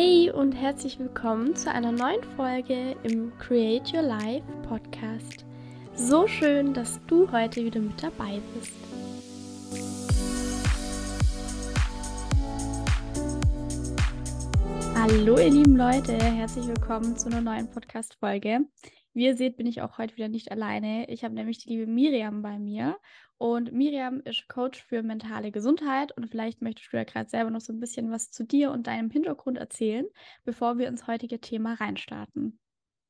Hey und herzlich willkommen zu einer neuen Folge im Create Your Life Podcast. So schön, dass du heute wieder mit dabei bist. Hallo ihr lieben Leute, herzlich willkommen zu einer neuen Podcast-Folge. Wie ihr seht, bin ich auch heute wieder nicht alleine. Ich habe nämlich die liebe Miriam bei mir und Miriam ist Coach für mentale Gesundheit und vielleicht möchtest du ja gerade selber noch so ein bisschen was zu dir und deinem Hintergrund erzählen, bevor wir ins heutige Thema reinstarten.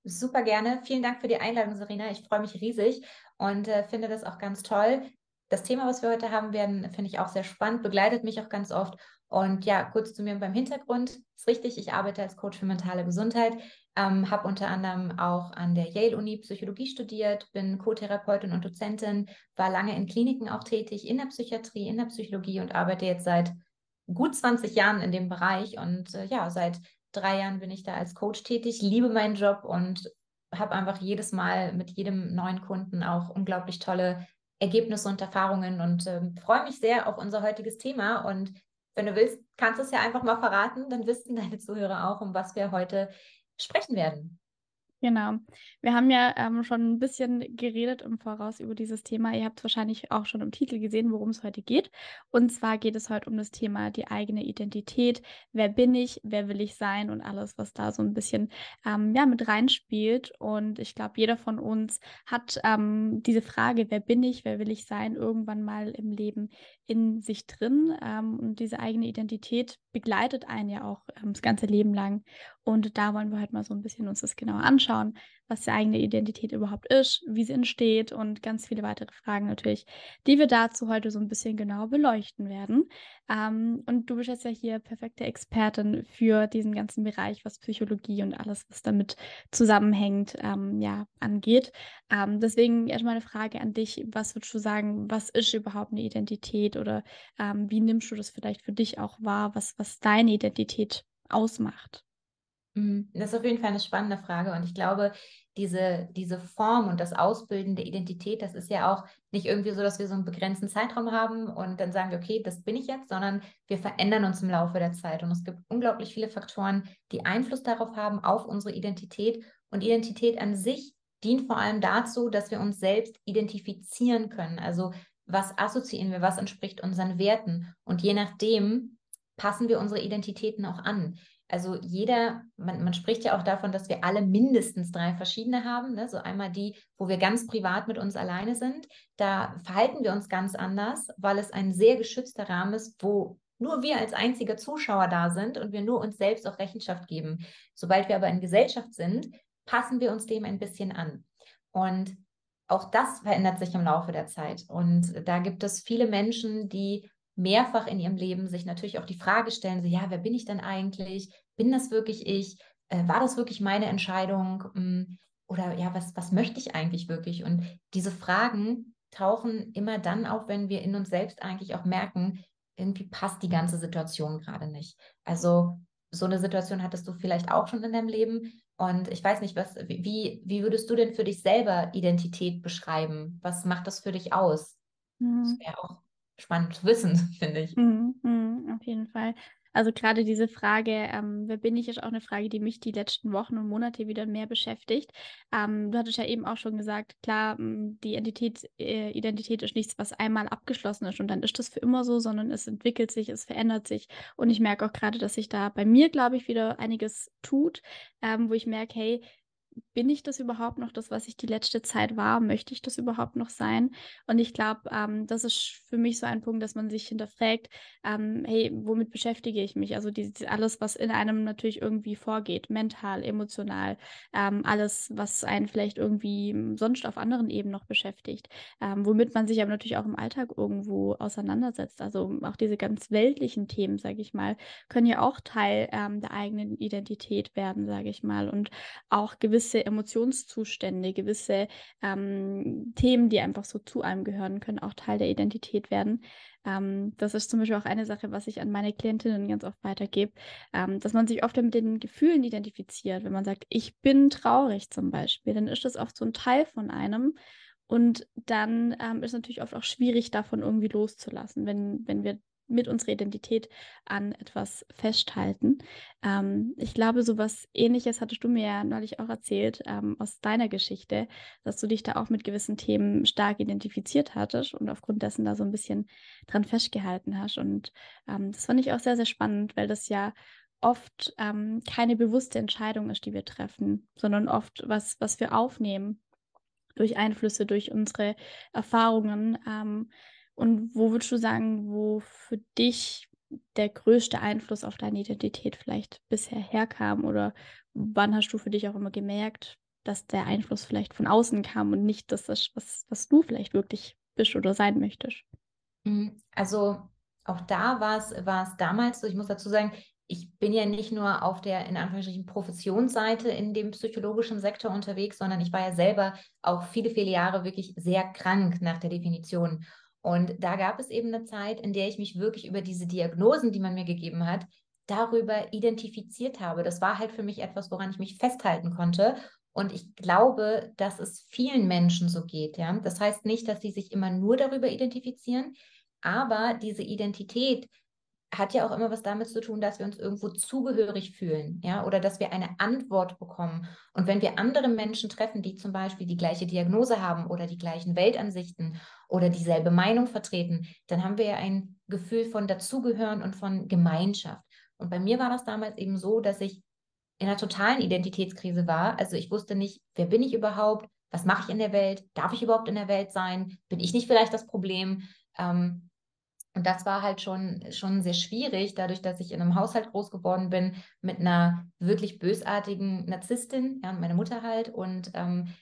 Super gerne. Vielen Dank für die Einladung, Serena. Ich freue mich riesig und äh, finde das auch ganz toll. Das Thema, was wir heute haben werden, finde ich auch sehr spannend, begleitet mich auch ganz oft. Und ja, kurz zu mir beim Hintergrund. Ist richtig, ich arbeite als Coach für mentale Gesundheit. Ähm, habe unter anderem auch an der Yale-Uni Psychologie studiert, bin Co-Therapeutin und Dozentin, war lange in Kliniken auch tätig, in der Psychiatrie, in der Psychologie und arbeite jetzt seit gut 20 Jahren in dem Bereich. Und äh, ja, seit drei Jahren bin ich da als Coach tätig, liebe meinen Job und habe einfach jedes Mal mit jedem neuen Kunden auch unglaublich tolle Ergebnisse und Erfahrungen und äh, freue mich sehr auf unser heutiges Thema. Und wenn du willst, kannst du es ja einfach mal verraten, dann wissen deine Zuhörer auch, um was wir heute sprechen werden. Genau. Wir haben ja ähm, schon ein bisschen geredet im Voraus über dieses Thema. Ihr habt es wahrscheinlich auch schon im Titel gesehen, worum es heute geht. Und zwar geht es heute um das Thema die eigene Identität. Wer bin ich? Wer will ich sein? Und alles, was da so ein bisschen ähm, ja, mit reinspielt. Und ich glaube, jeder von uns hat ähm, diese Frage, wer bin ich? Wer will ich sein? Irgendwann mal im Leben in sich drin. Ähm, und diese eigene Identität begleitet einen ja auch ähm, das ganze Leben lang. Und da wollen wir heute mal so ein bisschen uns das genauer anschauen, was die eigene Identität überhaupt ist, wie sie entsteht und ganz viele weitere Fragen natürlich, die wir dazu heute so ein bisschen genauer beleuchten werden. Ähm, und du bist jetzt ja hier perfekte Expertin für diesen ganzen Bereich, was Psychologie und alles, was damit zusammenhängt, ähm, ja, angeht. Ähm, deswegen erstmal eine Frage an dich. Was würdest du sagen, was ist überhaupt eine Identität oder ähm, wie nimmst du das vielleicht für dich auch wahr, was, was deine Identität ausmacht? Mhm. Das ist auf jeden Fall eine spannende Frage. Und ich glaube, diese, diese Form und das Ausbilden der Identität, das ist ja auch nicht irgendwie so, dass wir so einen begrenzten Zeitraum haben und dann sagen wir, okay, das bin ich jetzt, sondern wir verändern uns im Laufe der Zeit. Und es gibt unglaublich viele Faktoren, die Einfluss darauf haben, auf unsere Identität. Und Identität an sich dient vor allem dazu, dass wir uns selbst identifizieren können. Also was assoziieren wir, was entspricht unseren Werten. Und je nachdem passen wir unsere Identitäten auch an. Also jeder, man, man, spricht ja auch davon, dass wir alle mindestens drei verschiedene haben. Ne? So einmal die, wo wir ganz privat mit uns alleine sind. Da verhalten wir uns ganz anders, weil es ein sehr geschützter Rahmen ist, wo nur wir als einziger Zuschauer da sind und wir nur uns selbst auch Rechenschaft geben. Sobald wir aber in Gesellschaft sind, passen wir uns dem ein bisschen an. Und auch das verändert sich im Laufe der Zeit. Und da gibt es viele Menschen, die mehrfach in ihrem Leben sich natürlich auch die Frage stellen, so ja, wer bin ich denn eigentlich? Bin das wirklich ich? Äh, war das wirklich meine Entscheidung? Hm, oder ja, was, was möchte ich eigentlich wirklich? Und diese Fragen tauchen immer dann auf, wenn wir in uns selbst eigentlich auch merken, irgendwie passt die ganze Situation gerade nicht. Also so eine Situation hattest du vielleicht auch schon in deinem Leben. Und ich weiß nicht, was, wie, wie würdest du denn für dich selber Identität beschreiben? Was macht das für dich aus? Mhm. Das wäre auch spannend zu wissen, finde ich. Mhm, mh, auf jeden Fall. Also gerade diese Frage, ähm, wer bin ich, ist auch eine Frage, die mich die letzten Wochen und Monate wieder mehr beschäftigt. Ähm, du hattest ja eben auch schon gesagt, klar, die Identität, äh, Identität ist nichts, was einmal abgeschlossen ist und dann ist das für immer so, sondern es entwickelt sich, es verändert sich. Und ich merke auch gerade, dass sich da bei mir, glaube ich, wieder einiges tut, ähm, wo ich merke, hey, bin ich das überhaupt noch, das, was ich die letzte Zeit war? Möchte ich das überhaupt noch sein? Und ich glaube, ähm, das ist für mich so ein Punkt, dass man sich hinterfragt, ähm, hey, womit beschäftige ich mich? Also die, die, alles, was in einem natürlich irgendwie vorgeht, mental, emotional, ähm, alles, was einen vielleicht irgendwie sonst auf anderen Ebenen noch beschäftigt, ähm, womit man sich aber natürlich auch im Alltag irgendwo auseinandersetzt. Also auch diese ganz weltlichen Themen, sage ich mal, können ja auch Teil ähm, der eigenen Identität werden, sage ich mal. Und auch gewisse gewisse Emotionszustände, gewisse ähm, Themen, die einfach so zu einem gehören, können auch Teil der Identität werden. Ähm, das ist zum Beispiel auch eine Sache, was ich an meine Klientinnen ganz oft weitergebe, ähm, dass man sich oft mit den Gefühlen identifiziert. Wenn man sagt, ich bin traurig zum Beispiel, dann ist das oft so ein Teil von einem. Und dann ähm, ist es natürlich oft auch schwierig, davon irgendwie loszulassen, wenn, wenn wir mit unserer Identität an etwas festhalten. Ähm, ich glaube, so was ähnliches hattest du mir ja neulich auch erzählt ähm, aus deiner Geschichte, dass du dich da auch mit gewissen Themen stark identifiziert hattest und aufgrund dessen da so ein bisschen dran festgehalten hast. Und ähm, das fand ich auch sehr, sehr spannend, weil das ja oft ähm, keine bewusste Entscheidung ist, die wir treffen, sondern oft was, was wir aufnehmen durch Einflüsse, durch unsere Erfahrungen. Und wo würdest du sagen, wo für dich der größte Einfluss auf deine Identität vielleicht bisher herkam? Oder wann hast du für dich auch immer gemerkt, dass der Einfluss vielleicht von außen kam und nicht das was, was du vielleicht wirklich bist oder sein möchtest? Mhm. Also auch da war es, war es damals so, ich muss dazu sagen, ich bin ja nicht nur auf der in Anführungsstrichen Professionsseite in dem psychologischen Sektor unterwegs, sondern ich war ja selber auch viele, viele Jahre wirklich sehr krank nach der Definition. Und da gab es eben eine Zeit, in der ich mich wirklich über diese Diagnosen, die man mir gegeben hat, darüber identifiziert habe. Das war halt für mich etwas, woran ich mich festhalten konnte. Und ich glaube, dass es vielen Menschen so geht. Ja? Das heißt nicht, dass sie sich immer nur darüber identifizieren, aber diese Identität hat ja auch immer was damit zu tun, dass wir uns irgendwo zugehörig fühlen, ja, oder dass wir eine Antwort bekommen. Und wenn wir andere Menschen treffen, die zum Beispiel die gleiche Diagnose haben oder die gleichen Weltansichten oder dieselbe Meinung vertreten, dann haben wir ja ein Gefühl von Dazugehören und von Gemeinschaft. Und bei mir war das damals eben so, dass ich in einer totalen Identitätskrise war. Also ich wusste nicht, wer bin ich überhaupt? Was mache ich in der Welt? Darf ich überhaupt in der Welt sein? Bin ich nicht vielleicht das Problem? Ähm, und das war halt schon, schon sehr schwierig, dadurch, dass ich in einem Haushalt groß geworden bin mit einer wirklich bösartigen Narzisstin, ja, meine Mutter halt. Und ähm,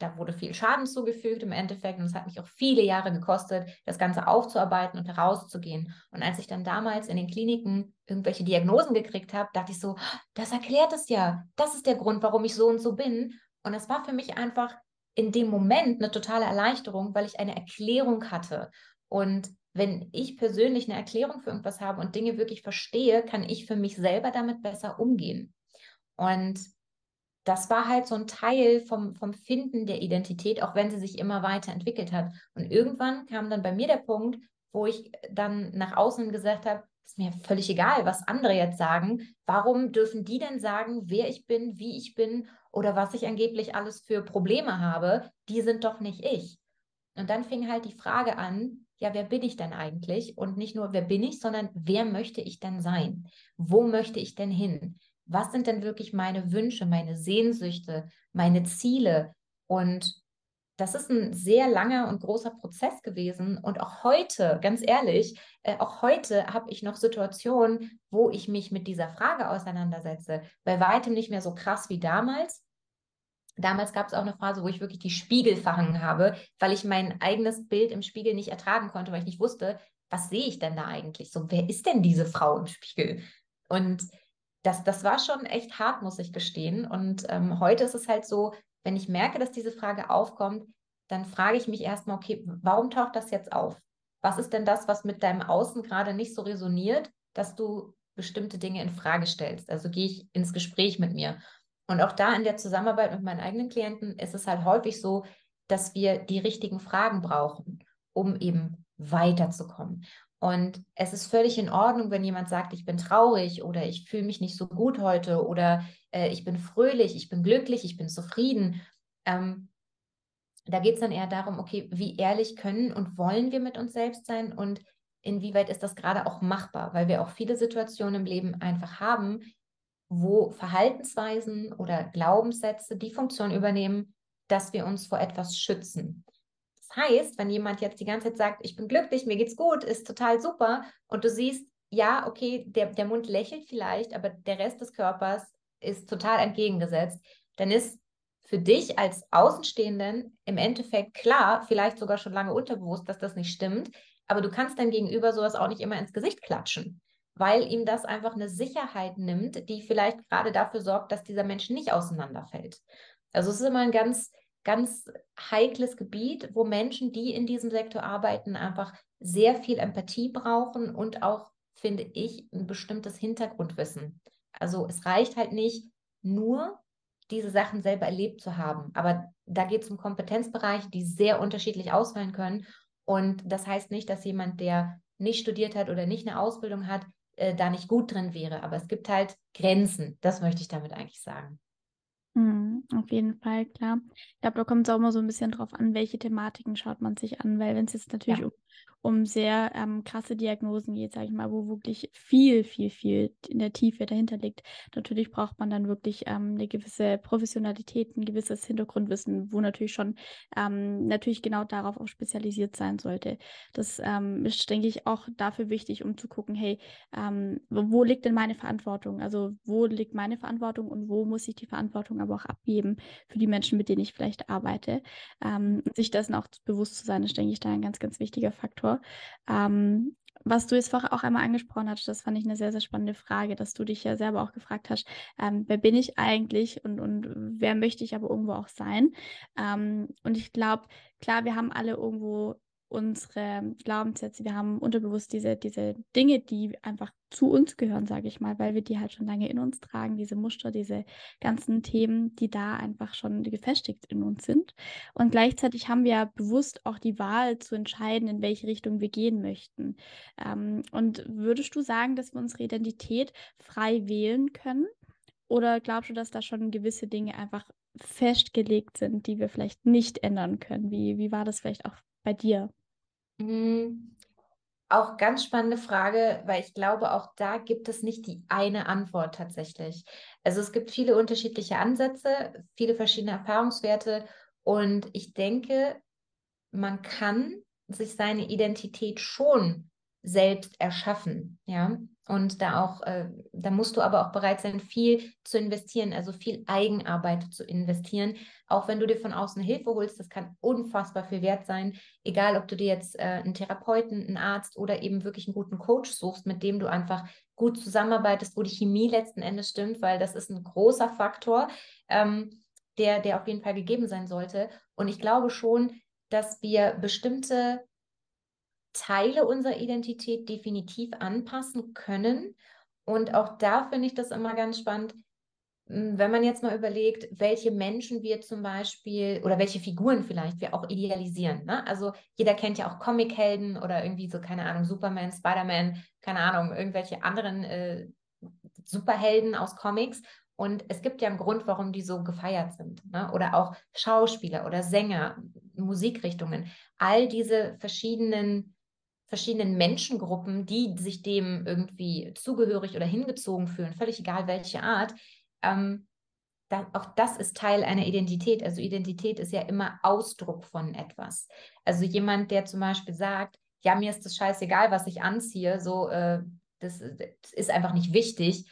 da wurde viel Schaden zugefügt im Endeffekt. Und es hat mich auch viele Jahre gekostet, das Ganze aufzuarbeiten und herauszugehen. Und als ich dann damals in den Kliniken irgendwelche Diagnosen gekriegt habe, dachte ich so, das erklärt es ja. Das ist der Grund, warum ich so und so bin. Und das war für mich einfach in dem Moment eine totale Erleichterung, weil ich eine Erklärung hatte. Und wenn ich persönlich eine Erklärung für irgendwas habe und Dinge wirklich verstehe, kann ich für mich selber damit besser umgehen. Und das war halt so ein Teil vom, vom Finden der Identität, auch wenn sie sich immer weiterentwickelt hat. Und irgendwann kam dann bei mir der Punkt, wo ich dann nach außen gesagt habe, ist mir völlig egal, was andere jetzt sagen. Warum dürfen die denn sagen, wer ich bin, wie ich bin oder was ich angeblich alles für Probleme habe? Die sind doch nicht ich. Und dann fing halt die Frage an, ja, wer bin ich denn eigentlich? Und nicht nur, wer bin ich, sondern wer möchte ich denn sein? Wo möchte ich denn hin? Was sind denn wirklich meine Wünsche, meine Sehnsüchte, meine Ziele? Und das ist ein sehr langer und großer Prozess gewesen. Und auch heute, ganz ehrlich, äh, auch heute habe ich noch Situationen, wo ich mich mit dieser Frage auseinandersetze. Bei weitem nicht mehr so krass wie damals, Damals gab es auch eine Phase, wo ich wirklich die Spiegel verhangen habe, weil ich mein eigenes Bild im Spiegel nicht ertragen konnte, weil ich nicht wusste, was sehe ich denn da eigentlich? So, wer ist denn diese Frau im Spiegel? Und das, das war schon echt hart, muss ich gestehen. Und ähm, heute ist es halt so, wenn ich merke, dass diese Frage aufkommt, dann frage ich mich erstmal, okay, warum taucht das jetzt auf? Was ist denn das, was mit deinem Außen gerade nicht so resoniert, dass du bestimmte Dinge in Frage stellst? Also gehe ich ins Gespräch mit mir. Und auch da in der Zusammenarbeit mit meinen eigenen Klienten ist es halt häufig so, dass wir die richtigen Fragen brauchen, um eben weiterzukommen. Und es ist völlig in Ordnung, wenn jemand sagt, ich bin traurig oder ich fühle mich nicht so gut heute oder äh, ich bin fröhlich, ich bin glücklich, ich bin zufrieden. Ähm, da geht es dann eher darum, okay, wie ehrlich können und wollen wir mit uns selbst sein und inwieweit ist das gerade auch machbar, weil wir auch viele Situationen im Leben einfach haben, wo Verhaltensweisen oder Glaubenssätze die Funktion übernehmen, dass wir uns vor etwas schützen. Das heißt, wenn jemand jetzt die ganze Zeit sagt, ich bin glücklich, mir geht's gut, ist total super, und du siehst, ja, okay, der, der Mund lächelt vielleicht, aber der Rest des Körpers ist total entgegengesetzt, dann ist für dich als Außenstehenden im Endeffekt klar, vielleicht sogar schon lange unterbewusst, dass das nicht stimmt, aber du kannst dein Gegenüber sowas auch nicht immer ins Gesicht klatschen weil ihm das einfach eine Sicherheit nimmt, die vielleicht gerade dafür sorgt, dass dieser Mensch nicht auseinanderfällt. Also es ist immer ein ganz, ganz heikles Gebiet, wo Menschen, die in diesem Sektor arbeiten, einfach sehr viel Empathie brauchen und auch, finde ich, ein bestimmtes Hintergrundwissen. Also es reicht halt nicht nur, diese Sachen selber erlebt zu haben. Aber da geht es um Kompetenzbereiche, die sehr unterschiedlich ausfallen können. Und das heißt nicht, dass jemand, der nicht studiert hat oder nicht eine Ausbildung hat, äh, da nicht gut drin wäre. Aber es gibt halt Grenzen. Das möchte ich damit eigentlich sagen. Mhm, auf jeden Fall, klar. Ich glaube, da kommt es auch immer so ein bisschen drauf an, welche Thematiken schaut man sich an, weil wenn es jetzt natürlich Ja. um, um sehr ähm, krasse Diagnosen geht, sage ich mal, wo wirklich viel, viel, viel in der Tiefe dahinter liegt, natürlich braucht man dann wirklich ähm, eine gewisse Professionalität, ein gewisses Hintergrundwissen, wo natürlich schon ähm, natürlich genau darauf auch spezialisiert sein sollte. Das ähm, ist, denke ich, auch dafür wichtig, um zu gucken, hey, ähm, wo liegt denn meine Verantwortung? Also wo liegt meine Verantwortung und wo muss ich die Verantwortung aber auch abgeben für die Menschen, mit denen ich vielleicht arbeite? Ähm, sich dessen auch bewusst zu sein, ist, denke ich, da ein ganz, ganz wichtiger Faktor. Ähm, was du jetzt vorher auch einmal angesprochen hast, das fand ich eine sehr, sehr spannende Frage, dass du dich ja selber auch gefragt hast, ähm, wer bin ich eigentlich und, und wer möchte ich aber irgendwo auch sein? Ähm, und ich glaube, klar, wir haben alle irgendwo unsere Glaubenssätze, wir haben unterbewusst diese, diese Dinge, die einfach zu uns gehören, sage ich mal, weil wir die halt schon lange in uns tragen, diese Muster, diese ganzen Themen, die da einfach schon gefestigt in uns sind. Und gleichzeitig haben wir bewusst auch die Wahl zu entscheiden, in welche Richtung wir gehen möchten. Ähm, und würdest du sagen, dass wir unsere Identität frei wählen können? Oder glaubst du, dass da schon gewisse Dinge einfach festgelegt sind, die wir vielleicht nicht ändern können? Wie, wie war das vielleicht auch bei dir? Mm, Auch ganz spannende Frage, weil ich glaube, auch da gibt es nicht die eine Antwort tatsächlich. Also es gibt viele unterschiedliche Ansätze, viele verschiedene Erfahrungswerte und ich denke, man kann sich seine Identität schon selbst erschaffen, ja. Und da auch, äh, da musst du aber auch bereit sein, viel zu investieren, also viel Eigenarbeit zu investieren, auch wenn du dir von außen Hilfe holst, das kann unfassbar viel wert sein, egal ob du dir jetzt äh, einen Therapeuten, einen Arzt oder eben wirklich einen guten Coach suchst, mit dem du einfach gut zusammenarbeitest, wo die Chemie letzten Endes stimmt, weil das ist ein großer Faktor, ähm, der, der auf jeden Fall gegeben sein sollte. Und ich glaube schon, dass wir bestimmte Teile unserer Identität definitiv anpassen können. Und auch da finde ich das immer ganz spannend, wenn man jetzt mal überlegt, welche Menschen wir zum Beispiel oder welche Figuren vielleicht wir auch idealisieren. Ne? Also jeder kennt ja auch Comichelden oder irgendwie so, keine Ahnung, Superman, Spider-Man, keine Ahnung, irgendwelche anderen äh, Superhelden aus Comics. Und es gibt ja einen Grund, warum die so gefeiert sind. Ne? Oder auch Schauspieler oder Sänger, Musikrichtungen. All diese verschiedenen, verschiedenen Menschengruppen, die sich dem irgendwie zugehörig oder hingezogen fühlen, völlig egal welche Art, ähm, da, auch das ist Teil einer Identität. Also Identität ist ja immer Ausdruck von etwas. Also jemand, der zum Beispiel sagt, ja, mir ist das scheißegal, was ich anziehe, so, äh, das, das ist einfach nicht wichtig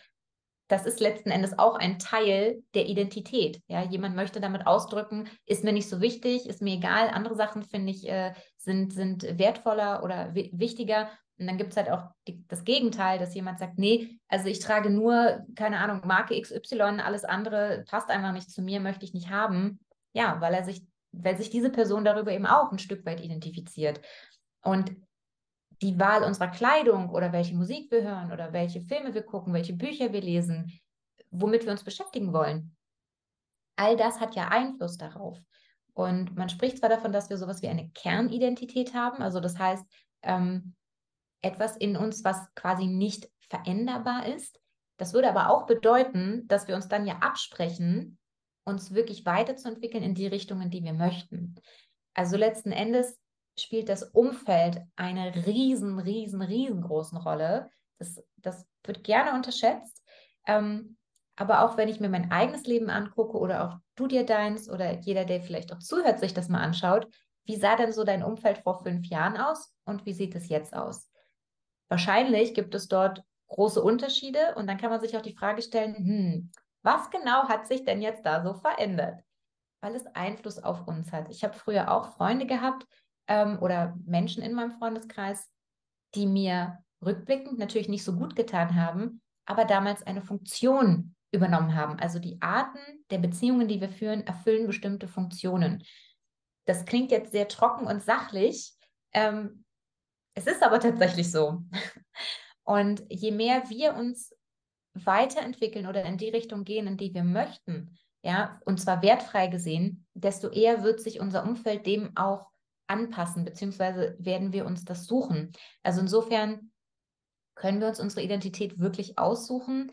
das ist letzten Endes auch ein Teil der Identität. Ja, jemand möchte damit ausdrücken, ist mir nicht so wichtig, ist mir egal, andere Sachen finde ich äh, sind, sind wertvoller oder wichtiger. Und dann gibt es halt auch die, das Gegenteil, dass jemand sagt, nee, also ich trage nur, keine Ahnung, Marke XY, alles andere passt einfach nicht zu mir, möchte ich nicht haben. Ja, weil er sich, weil sich diese Person darüber eben auch ein Stück weit identifiziert. Und die Wahl unserer Kleidung oder welche Musik wir hören oder welche Filme wir gucken, welche Bücher wir lesen, womit wir uns beschäftigen wollen. All das hat ja Einfluss darauf. Und man spricht zwar davon, dass wir sowas wie eine Kernidentität haben, also das heißt, ähm, etwas in uns, was quasi nicht veränderbar ist. Das würde aber auch bedeuten, dass wir uns dann ja absprechen, uns wirklich weiterzuentwickeln in die Richtung, in die wir möchten. Also letzten Endes spielt das Umfeld eine riesen, riesen, riesengroßen Rolle. Das, das wird gerne unterschätzt. Ähm, aber auch wenn ich mir mein eigenes Leben angucke oder auch du dir deins oder jeder, der vielleicht auch zuhört, sich das mal anschaut, wie sah denn so dein Umfeld vor fünf Jahren aus und wie sieht es jetzt aus? Wahrscheinlich gibt es dort große Unterschiede und dann kann man sich auch die Frage stellen, hm, was genau hat sich denn jetzt da so verändert? Weil es Einfluss auf uns hat. Ich habe früher auch Freunde gehabt, ähm, oder Menschen in meinem Freundeskreis, die mir rückblickend natürlich nicht so gut getan haben, aber damals eine Funktion übernommen haben. Also die Arten der Beziehungen, die wir führen, erfüllen bestimmte Funktionen. Das klingt jetzt sehr trocken und sachlich. Ähm, es ist aber tatsächlich so. Und je mehr wir uns weiterentwickeln oder in die Richtung gehen, in die wir möchten, ja, und zwar wertfrei gesehen, desto eher wird sich unser Umfeld dem auch anpassen, beziehungsweise werden wir uns das suchen. Also insofern können wir uns unsere Identität wirklich aussuchen.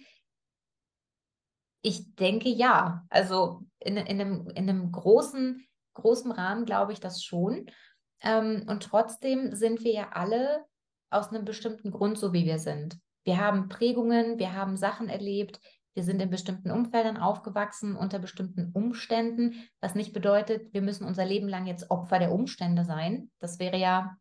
Ich denke ja. Also in, in, einem, in einem großen, großen Rahmen glaube ich das schon. Ähm, und trotzdem sind wir ja alle aus einem bestimmten Grund so, wie wir sind. Wir haben Prägungen, wir haben Sachen erlebt, wir sind in bestimmten Umfeldern aufgewachsen, unter bestimmten Umständen, was nicht bedeutet, wir müssen unser Leben lang jetzt Opfer der Umstände sein. Das wäre ja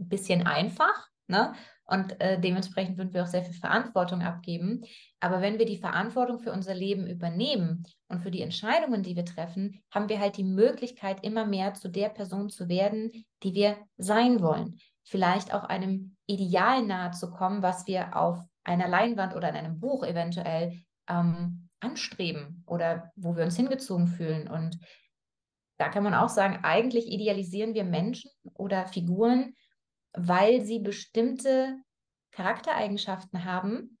ein bisschen einfach. Ne? Und äh, dementsprechend würden wir auch sehr viel Verantwortung abgeben. Aber wenn wir die Verantwortung für unser Leben übernehmen und für die Entscheidungen, die wir treffen, haben wir halt die Möglichkeit, immer mehr zu der Person zu werden, die wir sein wollen. Vielleicht auch einem Ideal nahe zu kommen, was wir auf einer Leinwand oder in einem Buch eventuell ähm, anstreben oder wo wir uns hingezogen fühlen. Und da kann man auch sagen, eigentlich idealisieren wir Menschen oder Figuren, weil sie bestimmte Charaktereigenschaften haben,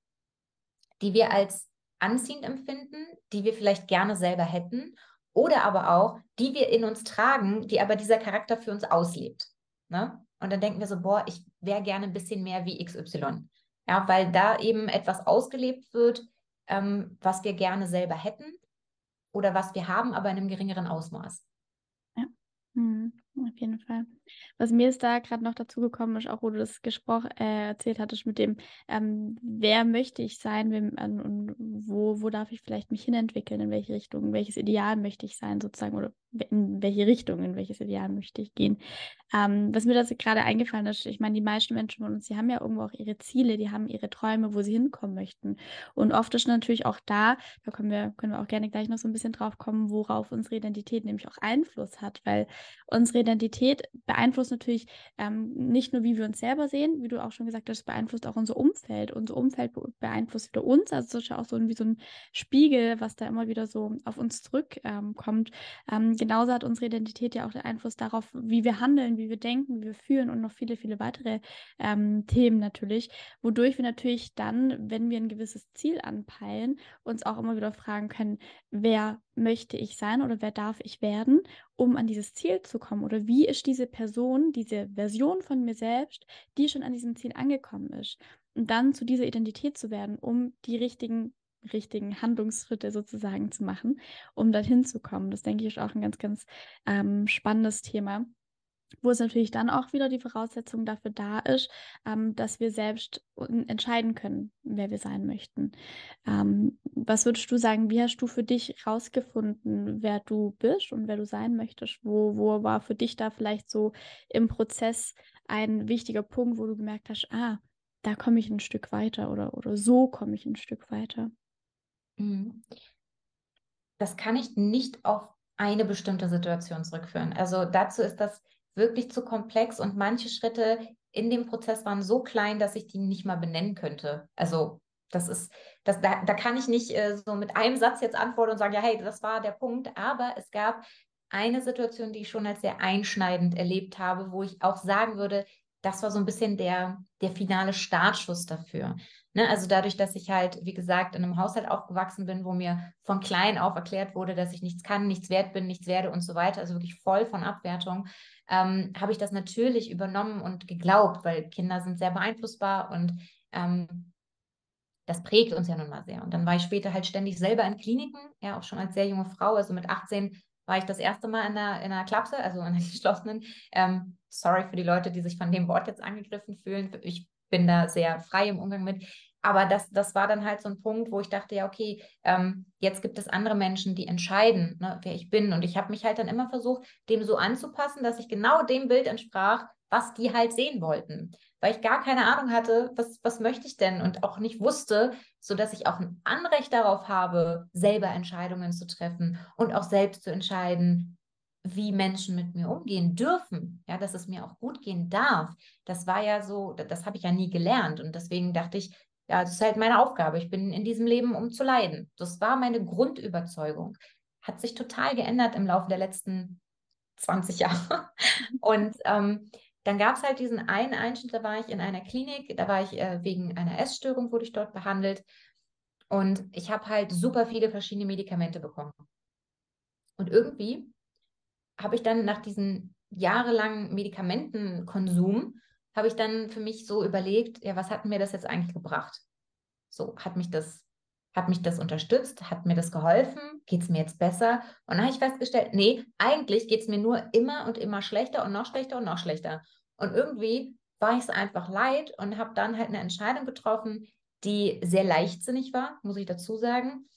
die wir als anziehend empfinden, die wir vielleicht gerne selber hätten oder aber auch, die wir in uns tragen, die aber dieser Charakter für uns auslebt. Ne? Und dann denken wir so, boah, ich wäre gerne ein bisschen mehr wie XY. Ja, weil da eben etwas ausgelebt wird, ähm, was wir gerne selber hätten oder was wir haben, aber in einem geringeren Ausmaß. Ja, mhm, auf jeden Fall. Was mir ist da gerade noch dazu gekommen ist, auch wo du das Gespräch äh, erzählt hattest mit dem, ähm, wer möchte ich sein wem, ähm, und wo, wo darf ich vielleicht mich hinentwickeln, in welche Richtung, welches Ideal möchte ich sein sozusagen oder in welche Richtung, in welches Ideal möchte ich gehen. Ähm, was mir das gerade eingefallen ist, ich meine, die meisten Menschen von uns, die haben ja irgendwo auch ihre Ziele, die haben ihre Träume, wo sie hinkommen möchten. Und oft ist natürlich auch da, da können wir, können wir auch gerne gleich noch so ein bisschen drauf kommen, worauf unsere Identität nämlich auch Einfluss hat, weil unsere Identität beeinflusst natürlich ähm, nicht nur, wie wir uns selber sehen, wie du auch schon gesagt hast, beeinflusst auch unser Umfeld. Unser Umfeld beeinflusst wieder uns, also es ist auch so wie so ein Spiegel, was da immer wieder so auf uns zurückkommt. Ähm, genauso hat unsere Identität ja auch den Einfluss darauf, wie wir handeln, wie wir denken, wie wir fühlen und noch viele, viele weitere ähm, Themen natürlich, wodurch wir natürlich dann, wenn wir ein gewisses Ziel anpeilen, uns auch immer wieder fragen können, wer möchte ich sein oder wer darf ich werden, um an dieses Ziel zu kommen? Oder wie ist diese Person, diese Version von mir selbst, die schon an diesem Ziel angekommen ist? Und dann zu dieser Identität zu werden, um die richtigen richtigen Handlungsschritte sozusagen zu machen, um dorthin zu kommen. Das denke ich ist auch ein ganz, ganz ähm, spannendes Thema wo es natürlich dann auch wieder die Voraussetzung dafür da ist, ähm, dass wir selbst entscheiden können, wer wir sein möchten. Ähm, was würdest du sagen, wie hast du für dich herausgefunden, wer du bist und wer du sein möchtest? Wo, wo war für dich da vielleicht so im Prozess ein wichtiger Punkt, wo du gemerkt hast, ah, da komme ich ein Stück weiter oder, oder so komme ich ein Stück weiter? Mhm. Das kann ich nicht auf eine bestimmte Situation zurückführen. Also dazu ist das wirklich zu komplex und manche Schritte in dem Prozess waren so klein, dass ich die nicht mal benennen könnte. Also das ist, das, da, da kann ich nicht äh, so mit einem Satz jetzt antworten und sagen, ja, hey, das war der Punkt. Aber es gab eine Situation, die ich schon als sehr einschneidend erlebt habe, wo ich auch sagen würde, das war so ein bisschen der, der finale Startschuss dafür. Ne? Also dadurch, dass ich halt, wie gesagt, in einem Haushalt aufgewachsen bin, wo mir von klein auf erklärt wurde, dass ich nichts kann, nichts wert bin, nichts werde und so weiter, also wirklich voll von Abwertung, ähm, habe ich das natürlich übernommen und geglaubt, weil Kinder sind sehr beeinflussbar und ähm, das prägt uns ja nun mal sehr. Und dann war ich später halt ständig selber in Kliniken, ja, auch schon als sehr junge Frau, also mit 18 war ich das erste Mal in einer, in einer Klapse, also in einer geschlossenen. Ähm, sorry für die Leute, die sich von dem Wort jetzt angegriffen fühlen. Ich bin da sehr frei im Umgang mit. Aber das, das war dann halt so ein Punkt, wo ich dachte, ja, okay, ähm, jetzt gibt es andere Menschen, die entscheiden, ne, wer ich bin. Und ich habe mich halt dann immer versucht, dem so anzupassen, dass ich genau dem Bild entsprach, was die halt sehen wollten. Weil ich gar keine Ahnung hatte, was, was möchte ich denn und auch nicht wusste, sodass ich auch ein Anrecht darauf habe, selber Entscheidungen zu treffen und auch selbst zu entscheiden, wie Menschen mit mir umgehen dürfen, ja, dass es mir auch gut gehen darf. Das war ja so, das habe ich ja nie gelernt und deswegen dachte ich, ja, das ist halt meine Aufgabe. Ich bin in diesem Leben, um zu leiden. Das war meine Grundüberzeugung. Hat sich total geändert im Laufe der letzten 20 Jahre. Und ähm, dann gab es halt diesen einen Einschnitt, da war ich in einer Klinik, da war ich äh, wegen einer Essstörung, wurde ich dort behandelt. Und ich habe halt super viele verschiedene Medikamente bekommen. Und irgendwie habe ich dann nach diesen jahrelangen Medikamentenkonsum habe ich dann für mich so überlegt, ja, was hat mir das jetzt eigentlich gebracht? So, hat mich das, hat mich das unterstützt? Hat mir das geholfen? Geht es mir jetzt besser? Und dann habe ich festgestellt, nee, eigentlich geht es mir nur immer und immer schlechter und noch schlechter und noch schlechter. Und irgendwie war ich es einfach leid und habe dann halt eine Entscheidung getroffen, die sehr leichtsinnig war, muss ich dazu sagen.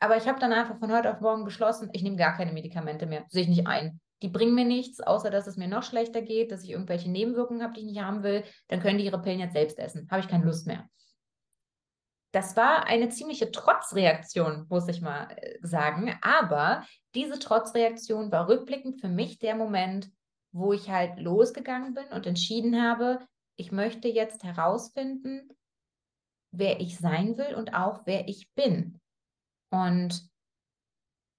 Aber ich habe dann einfach von heute auf morgen beschlossen, ich nehme gar keine Medikamente mehr, sehe ich nicht ein. Die bringen mir nichts, außer dass es mir noch schlechter geht, dass ich irgendwelche Nebenwirkungen habe, die ich nicht haben will. Dann können die ihre Pillen jetzt selbst essen. Habe ich keine Lust mehr. Das war eine ziemliche Trotzreaktion, muss ich mal äh, sagen. Aber diese Trotzreaktion war rückblickend für mich der Moment, wo ich halt losgegangen bin und entschieden habe, ich möchte jetzt herausfinden, wer ich sein will und auch wer ich bin. Und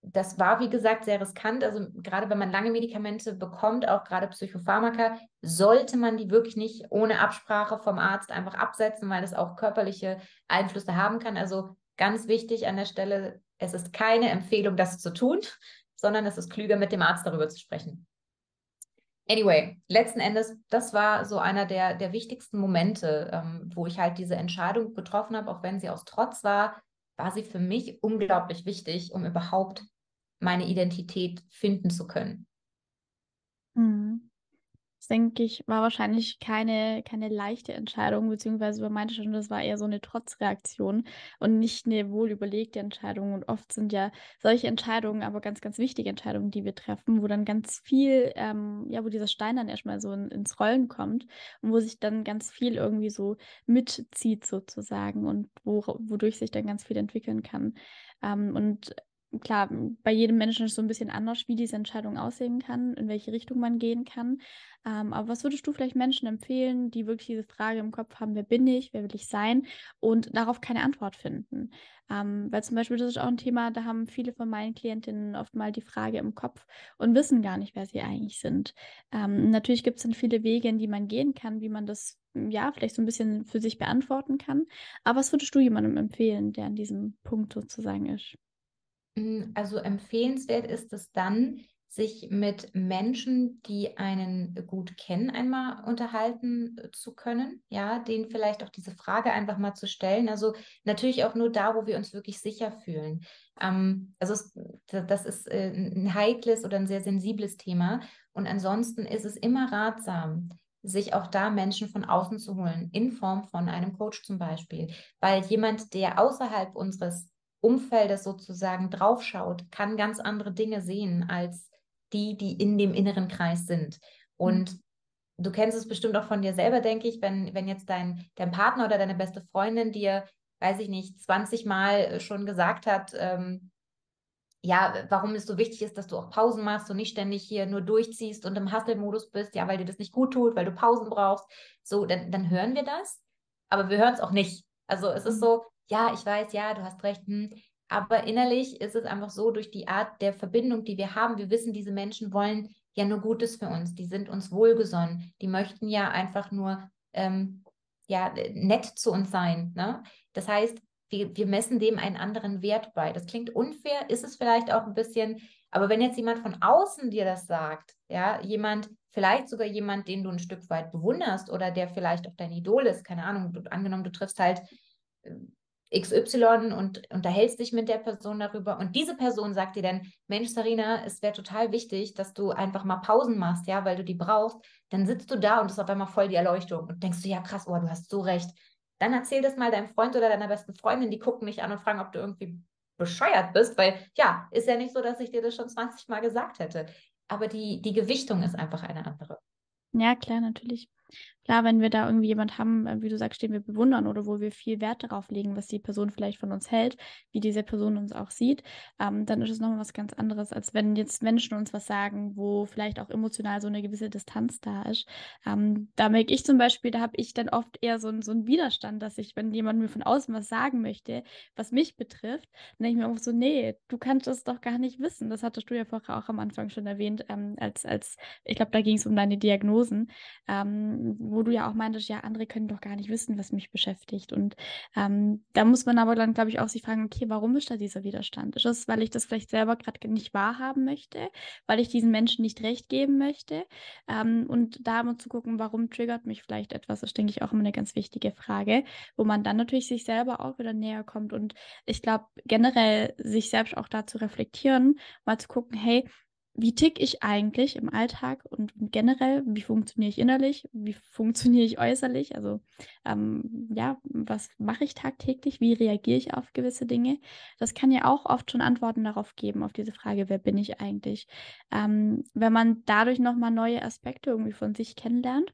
das war, wie gesagt, sehr riskant. Also gerade wenn man lange Medikamente bekommt, auch gerade Psychopharmaka, sollte man die wirklich nicht ohne Absprache vom Arzt einfach absetzen, weil das auch körperliche Einflüsse haben kann. Also ganz wichtig an der Stelle, es ist keine Empfehlung, das zu tun, sondern es ist klüger, mit dem Arzt darüber zu sprechen. Anyway, letzten Endes, das war so einer der, der wichtigsten Momente, ähm, wo ich halt diese Entscheidung getroffen habe, auch wenn sie aus Trotz war, war sie für mich unglaublich wichtig, um überhaupt meine Identität finden zu können. Mhm denke ich, war wahrscheinlich keine, keine leichte Entscheidung, beziehungsweise man meinte schon, das war eher so eine Trotzreaktion und nicht eine wohlüberlegte Entscheidung. Und oft sind ja solche Entscheidungen aber ganz, ganz wichtige Entscheidungen, die wir treffen, wo dann ganz viel, ähm, ja, wo dieser Stein dann erstmal so in, ins Rollen kommt und wo sich dann ganz viel irgendwie so mitzieht sozusagen und wo, wodurch sich dann ganz viel entwickeln kann. Ähm, und klar, bei jedem Menschen ist es so ein bisschen anders, wie diese Entscheidung aussehen kann, in welche Richtung man gehen kann. Ähm, aber was würdest du vielleicht Menschen empfehlen, die wirklich diese Frage im Kopf haben, wer bin ich, wer will ich sein und darauf keine Antwort finden? Ähm, weil zum Beispiel, das ist auch ein Thema, da haben viele von meinen Klientinnen oft mal die Frage im Kopf und wissen gar nicht, wer sie eigentlich sind. Ähm, natürlich gibt es dann viele Wege, in die man gehen kann, wie man das ja, vielleicht so ein bisschen für sich beantworten kann. Aber was würdest du jemandem empfehlen, der an diesem Punkt sozusagen ist? Hm, also empfehlenswert ist es dann, sich mit Menschen, die einen gut kennen, einmal unterhalten äh, zu können, ja, denen vielleicht auch diese Frage einfach mal zu stellen. Also natürlich auch nur da, wo wir uns wirklich sicher fühlen. Ähm, also es, das ist äh, ein heikles oder ein sehr sensibles Thema. Und ansonsten ist es immer ratsam, sich auch da Menschen von außen zu holen, in Form von einem Coach zum Beispiel. Weil jemand, der außerhalb unseres Umfeldes sozusagen draufschaut, kann ganz andere Dinge sehen als die, die in dem inneren Kreis sind. Und mhm. du kennst es bestimmt auch von dir selber, denke ich, wenn, wenn jetzt dein, dein Partner oder deine beste Freundin dir, weiß ich nicht, 20 Mal schon gesagt hat, ähm, ja, warum es so wichtig ist, dass du auch Pausen machst und nicht ständig hier nur durchziehst und im Hustle-Modus bist, ja, weil dir das nicht gut tut, weil du Pausen brauchst. So, dann, dann hören wir das, aber wir hören es auch nicht. Also es ist mhm. so, ja, ich weiß, ja, du hast recht, hm, aber innerlich ist es einfach so, durch die Art der Verbindung, die wir haben, wir wissen, diese Menschen wollen ja nur Gutes für uns, die sind uns wohlgesonnen, die möchten ja einfach nur ähm, ja, nett zu uns sein. Ne? Das heißt, wir, wir messen dem einen anderen Wert bei. Das klingt unfair, ist es vielleicht auch ein bisschen, aber wenn jetzt jemand von außen dir das sagt, ja, jemand, vielleicht sogar jemand, den du ein Stück weit bewunderst oder der vielleicht auch dein Idol ist, keine Ahnung, du, angenommen, du triffst halt XY und unterhältst dich mit der Person darüber und diese Person sagt dir dann, Mensch, Sarina, es wäre total wichtig, dass du einfach mal Pausen machst, ja, weil du die brauchst, dann sitzt du da und ist auf einmal voll die Erleuchtung und denkst du, ja krass, oh, du hast so recht. Dann erzähl das mal deinem Freund oder deiner besten Freundin, die gucken dich an und fragen, ob du irgendwie bescheuert bist, weil ja, ist ja nicht so, dass ich dir das schon 20 Mal gesagt hätte. Aber die, die Gewichtung ist einfach eine andere. Ja, klar, natürlich. Klar, wenn wir da irgendwie jemand haben, äh, wie du sagst, den wir bewundern oder wo wir viel Wert darauf legen, was die Person vielleicht von uns hält, wie diese Person uns auch sieht, ähm, dann ist es nochmal was ganz anderes, als wenn jetzt Menschen uns was sagen, wo vielleicht auch emotional so eine gewisse Distanz da ist. Ähm, da merke ich zum Beispiel, da habe ich dann oft eher so, so einen Widerstand, dass ich, wenn jemand mir von außen was sagen möchte, was mich betrifft, dann denke ich mir auch so, nee, du kannst es doch gar nicht wissen. Das hattest du ja vorher auch am Anfang schon erwähnt, ähm, als, als, ich glaube, da ging es um deine Diagnosen, ähm, wo wo du ja auch meintest, ja, andere können doch gar nicht wissen, was mich beschäftigt. Und ähm, da muss man aber dann, glaube ich, auch sich fragen, okay, warum ist da dieser Widerstand? Ist es, weil ich das vielleicht selber gerade nicht wahrhaben möchte, weil ich diesen Menschen nicht recht geben möchte? Ähm, und da mal zu gucken, warum triggert mich vielleicht etwas, ist, denke ich, auch immer eine ganz wichtige Frage, wo man dann natürlich sich selber auch wieder näher kommt. Und ich glaube, generell sich selbst auch da zu reflektieren, mal zu gucken, hey, wie tick ich eigentlich im Alltag und, generell, wie funktioniere ich innerlich, wie funktioniere ich äußerlich, also ähm, ja, was mache ich tagtäglich, wie reagiere ich auf gewisse Dinge. Das kann ja auch oft schon Antworten darauf geben, auf diese Frage, wer bin ich eigentlich. Ähm, wenn man dadurch nochmal neue Aspekte irgendwie von sich kennenlernt,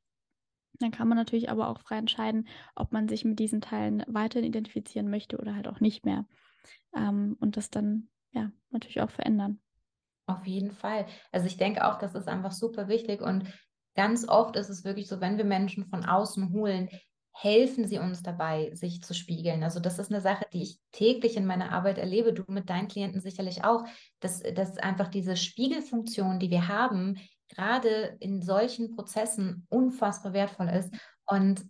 dann kann man natürlich aber auch frei entscheiden, ob man sich mit diesen Teilen weiterhin identifizieren möchte oder halt auch nicht mehr. Ähm, und das dann ja natürlich auch verändern. Auf jeden Fall. Also ich denke auch, das ist einfach super wichtig und ganz oft ist es wirklich so, wenn wir Menschen von außen holen, helfen sie uns dabei, sich zu spiegeln. Also das ist eine Sache, die ich täglich in meiner Arbeit erlebe, du mit deinen Klienten sicherlich auch, dass, dass einfach diese Spiegelfunktion, die wir haben, gerade in solchen Prozessen unfassbar wertvoll ist. Und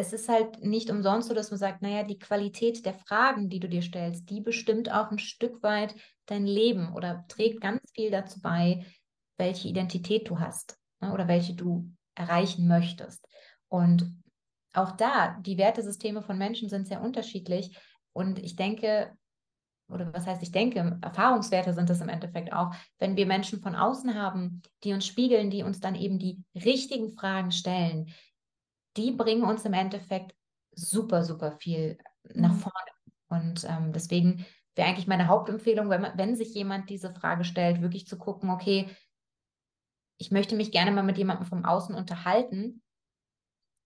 es ist halt nicht umsonst so, dass man sagt, naja, die Qualität der Fragen, die du dir stellst, die bestimmt auch ein Stück weit dein Leben oder trägt ganz viel dazu bei, welche Identität du hast ne, oder welche du erreichen möchtest. Und auch da, die Wertesysteme von Menschen sind sehr unterschiedlich. Und ich denke, oder was heißt, ich denke, Erfahrungswerte sind es im Endeffekt auch, wenn wir Menschen von außen haben, die uns spiegeln, die uns dann eben die richtigen Fragen stellen, die bringen uns im Endeffekt super, super viel nach mhm. vorne. Und ähm, deswegen wäre eigentlich meine Hauptempfehlung, wenn, man, wenn sich jemand diese Frage stellt, wirklich zu gucken, okay, ich möchte mich gerne mal mit jemandem vom Außen unterhalten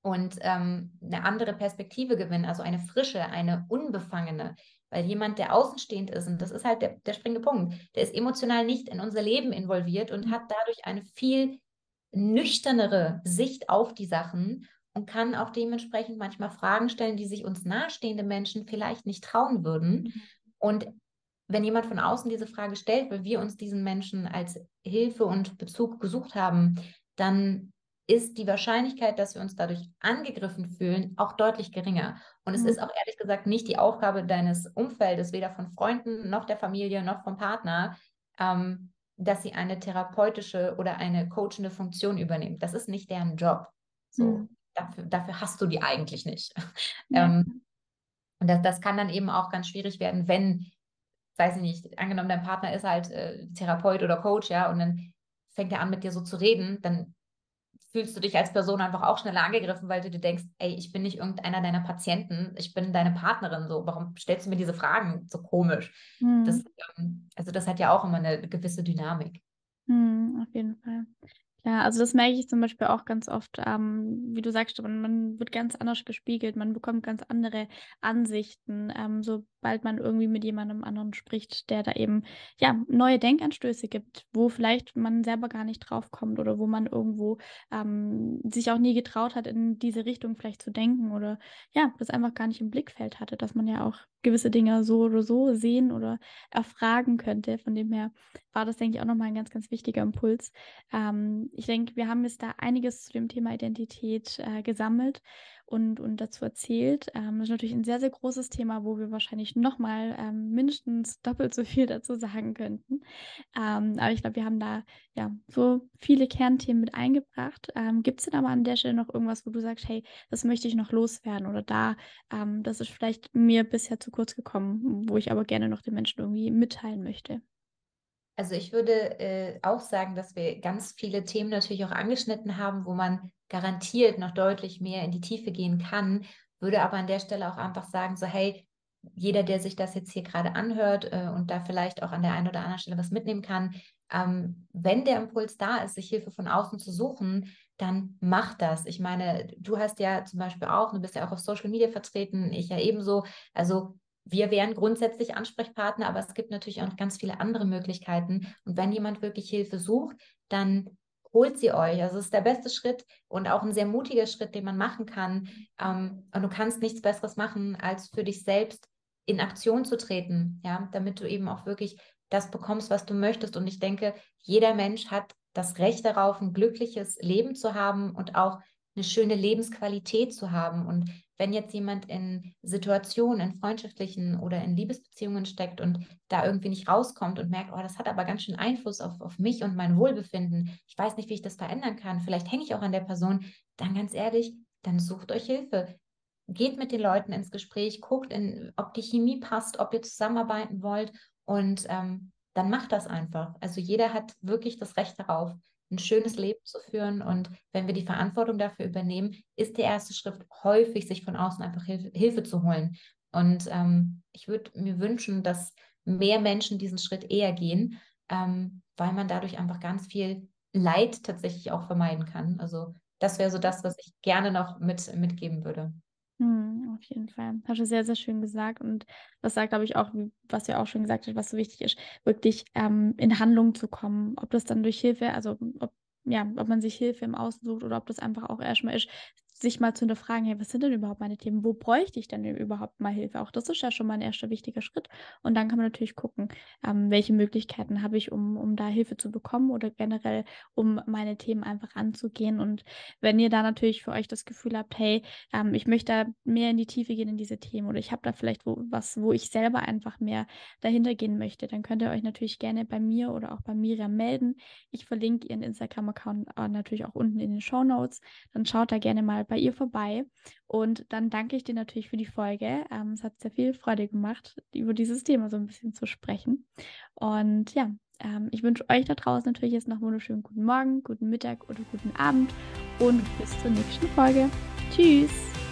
und ähm, eine andere Perspektive gewinnen, also eine frische, eine unbefangene, weil jemand, der außenstehend ist, und das ist halt der, der springende Punkt, der ist emotional nicht in unser Leben involviert und mhm. hat dadurch eine viel nüchternere Sicht auf die Sachen und kann auch dementsprechend manchmal Fragen stellen, die sich uns nahestehende Menschen vielleicht nicht trauen würden. Mhm. Und wenn jemand von außen diese Frage stellt, weil wir uns diesen Menschen als Hilfe und Bezug gesucht haben, dann ist die Wahrscheinlichkeit, dass wir uns dadurch angegriffen fühlen, auch deutlich geringer. Und es mhm. ist auch ehrlich gesagt nicht die Aufgabe deines Umfeldes, weder von Freunden noch der Familie noch vom Partner, ähm, dass sie eine therapeutische oder eine coachende Funktion übernehmen. Das ist nicht deren Job. So. Mhm dafür, dafür hast du die eigentlich nicht. Ja. Ähm, und das, das kann dann eben auch ganz schwierig werden, wenn, weiß ich nicht, angenommen, dein Partner ist halt äh, Therapeut oder Coach, ja, und dann fängt er an, mit dir so zu reden, dann fühlst du dich als Person einfach auch schneller angegriffen, weil du dir denkst, ey, ich bin nicht irgendeiner deiner Patienten, ich bin deine Partnerin, so, warum stellst du mir diese Fragen so komisch? Mhm. Das, ähm, also das hat ja auch immer eine gewisse Dynamik. Mhm, auf jeden Fall. Ja, also das merke ich zum Beispiel auch ganz oft, ähm, wie du sagst, man, man, wird ganz anders gespiegelt, man bekommt ganz andere Ansichten, ähm, sobald man irgendwie mit jemandem anderen spricht, der da eben ja neue Denkanstöße gibt, wo vielleicht man selber gar nicht drauf kommt oder wo man irgendwo ähm, sich auch nie getraut hat, in diese Richtung vielleicht zu denken oder ja, das einfach gar nicht im Blickfeld hatte, dass man ja auch gewisse Dinge so oder so sehen oder erfragen könnte. Von dem her war das, denke ich, auch nochmal ein ganz, ganz wichtiger Impuls. Ich denke, wir haben jetzt da einiges zu dem Thema Identität äh, gesammelt und, und dazu erzählt. Ähm, das ist natürlich ein sehr, sehr großes Thema, wo wir wahrscheinlich nochmal ähm, mindestens doppelt so viel dazu sagen könnten. Ähm, aber ich glaube, wir haben da ja so viele Kernthemen mit eingebracht. Ähm, Gibt es denn aber an der Stelle noch irgendwas, wo du sagst, hey, das möchte ich noch loswerden oder da, ähm, das ist vielleicht mir bisher zu kurz gekommen, wo ich aber gerne noch den Menschen irgendwie mitteilen möchte? Also ich würde äh, auch sagen, dass wir ganz viele Themen natürlich auch angeschnitten haben, wo man garantiert noch deutlich mehr in die Tiefe gehen kann, würde aber an der Stelle auch einfach sagen, so hey, jeder, der sich das jetzt hier gerade anhört äh, und da vielleicht auch an der einen oder anderen Stelle was mitnehmen kann, ähm, wenn der Impuls da ist, sich Hilfe von außen zu suchen, dann mach das. Ich meine, du hast ja zum Beispiel auch, du bist ja auch auf Social Media vertreten, ich ja ebenso. Also wir wären grundsätzlich Ansprechpartner, aber es gibt natürlich auch noch ganz viele andere Möglichkeiten. Und wenn jemand wirklich Hilfe sucht, dann holt sie euch. Also es ist der beste Schritt und auch ein sehr mutiger Schritt, den man machen kann. Ähm, und du kannst nichts Besseres machen, als für dich selbst in Aktion zu treten, ja, damit du eben auch wirklich das bekommst, was du möchtest. Und ich denke, jeder Mensch hat das Recht darauf, ein glückliches Leben zu haben und auch eine schöne Lebensqualität zu haben. Und wenn jetzt jemand in Situationen, in freundschaftlichen oder in Liebesbeziehungen steckt und da irgendwie nicht rauskommt und merkt, oh, das hat aber ganz schön Einfluss auf, auf mich und mein Wohlbefinden, ich weiß nicht, wie ich das verändern kann, vielleicht hänge ich auch an der Person, dann ganz ehrlich, dann sucht euch Hilfe. Geht mit den Leuten ins Gespräch, guckt, in, ob die Chemie passt, ob ihr zusammenarbeiten wollt und ähm, dann macht das einfach. Also jeder hat wirklich das Recht darauf, ein schönes Leben zu führen. Und wenn wir die Verantwortung dafür übernehmen, ist der erste Schritt häufig, sich von außen einfach Hilfe, Hilfe zu holen. Und ähm, ich würde mir wünschen, dass mehr Menschen diesen Schritt eher gehen, ähm, weil man dadurch einfach ganz viel Leid tatsächlich auch vermeiden kann. Also das wäre so das, was ich gerne noch mit, mitgeben würde. Hm, auf jeden Fall. Hast du sehr, sehr schön gesagt. Und das sagt, glaube ich, auch, was du auch schon gesagt hast, was so wichtig ist, wirklich ähm, in Handlung zu kommen. Ob das dann durch Hilfe, also ob, ja, ob man sich Hilfe im Außen sucht oder ob das einfach auch erstmal ist, sich mal zu hinterfragen, hey, was sind denn überhaupt meine Themen? Wo bräuchte ich denn überhaupt mal Hilfe? Auch das ist ja schon mal ein erster wichtiger Schritt. Und dann kann man natürlich gucken, ähm, welche Möglichkeiten habe ich, um, um da Hilfe zu bekommen oder generell, um meine Themen einfach anzugehen. Und wenn ihr da natürlich für euch das Gefühl habt, hey, ähm, ich möchte da mehr in die Tiefe gehen in diese Themen oder ich habe da vielleicht wo, was, wo ich selber einfach mehr dahinter gehen möchte, dann könnt ihr euch natürlich gerne bei mir oder auch bei Miriam melden. Ich verlinke ihren Instagram-Account äh, natürlich auch unten in den Show Notes. Dann schaut da gerne mal bei ihr vorbei. Und dann danke ich dir natürlich für die Folge. Ähm, es hat sehr viel Freude gemacht, über dieses Thema so ein bisschen zu sprechen. Und ja, ähm, ich wünsche euch da draußen natürlich jetzt noch wunderschönen guten Morgen, guten Mittag oder guten Abend und bis zur nächsten Folge. Tschüss!